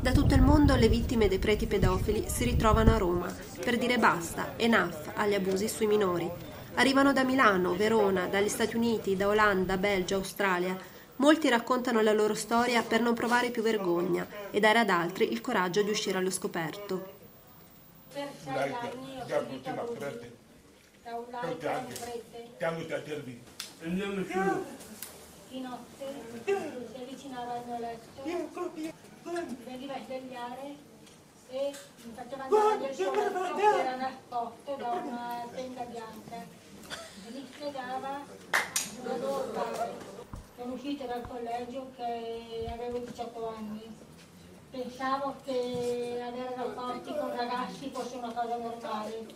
Da tutto il mondo le vittime dei preti pedofili si ritrovano a Roma per dire basta, enough, agli abusi sui minori. Arrivano da Milano, Verona, dagli Stati Uniti, da Olanda, Belgio, Australia. Molti raccontano la loro storia per non provare più vergogna e dare ad altri il coraggio di uscire allo scoperto. Per veniva a svegliare e mi faceva andare che era nascosto da una tenda bianca. E mi spiegava dove dovevo. Sono uscita dal collegio che avevo 18 anni. Pensavo che avere rapporti con ragazzi fosse una cosa normale.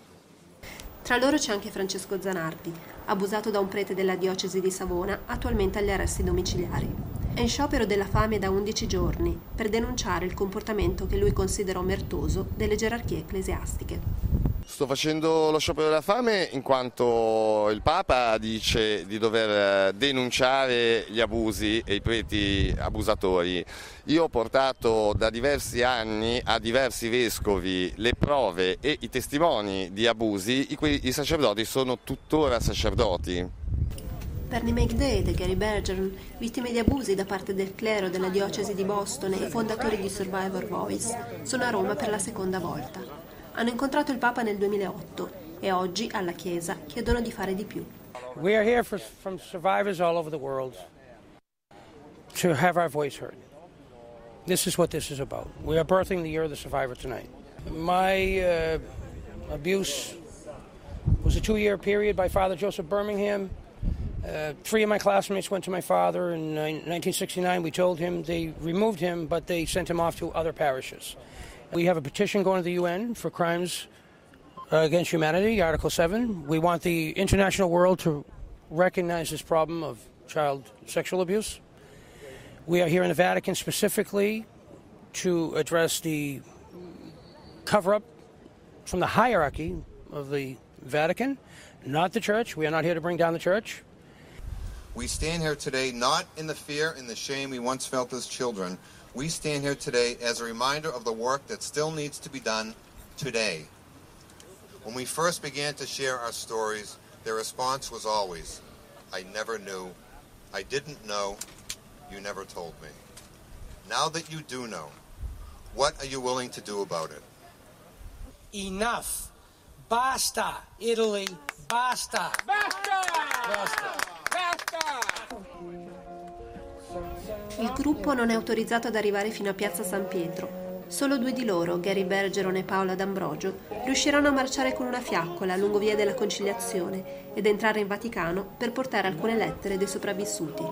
Tra loro c'è anche Francesco Zanardi, abusato da un prete della diocesi di Savona, attualmente agli arresti domiciliari. È in sciopero della fame da 11 giorni per denunciare il comportamento che lui considera omertoso delle gerarchie ecclesiastiche. Sto facendo lo sciopero della fame in quanto il Papa dice di dover denunciare gli abusi e i preti abusatori. Io ho portato da diversi anni a diversi vescovi le prove e i testimoni di abusi, i cui i sacerdoti sono tuttora sacerdoti. Bernie McDade e Gary Bergeron, vittime di abusi da parte del clero della diocesi di Boston e fondatori di Survivor Voice, sono a Roma per la seconda volta. Hanno incontrato il Papa nel 2008 e oggi alla Chiesa chiedono di fare di più. We are here for, from survivors all over the world to have our voice heard. This is what this is about. We are birthing the year of the survivor tonight. My uh, abuse was a two year period by Father Joseph Birmingham. Uh, three of my classmates went to my father in 1969. We told him they removed him, but they sent him off to other parishes. We have a petition going to the UN for crimes uh, against humanity, Article 7. We want the international world to recognize this problem of child sexual abuse. We are here in the Vatican specifically to address the cover up from the hierarchy of the Vatican, not the church. We are not here to bring down the church. We stand here today not in the fear and the shame we once felt as children, we stand here today as a reminder of the work that still needs to be done today. When we first began to share our stories, their response was always, I never knew, I didn't know, you never told me. Now that you do know, what are you willing to do about it? Enough. Basta, Italy. Basta. Basta! Basta. Basta! Il gruppo non è autorizzato ad arrivare fino a Piazza San Pietro. Solo due di loro, Gary Bergeron e Paola D'Ambrogio, riusciranno a marciare con una fiaccola lungo via della Conciliazione ed entrare in Vaticano per portare alcune lettere dei sopravvissuti.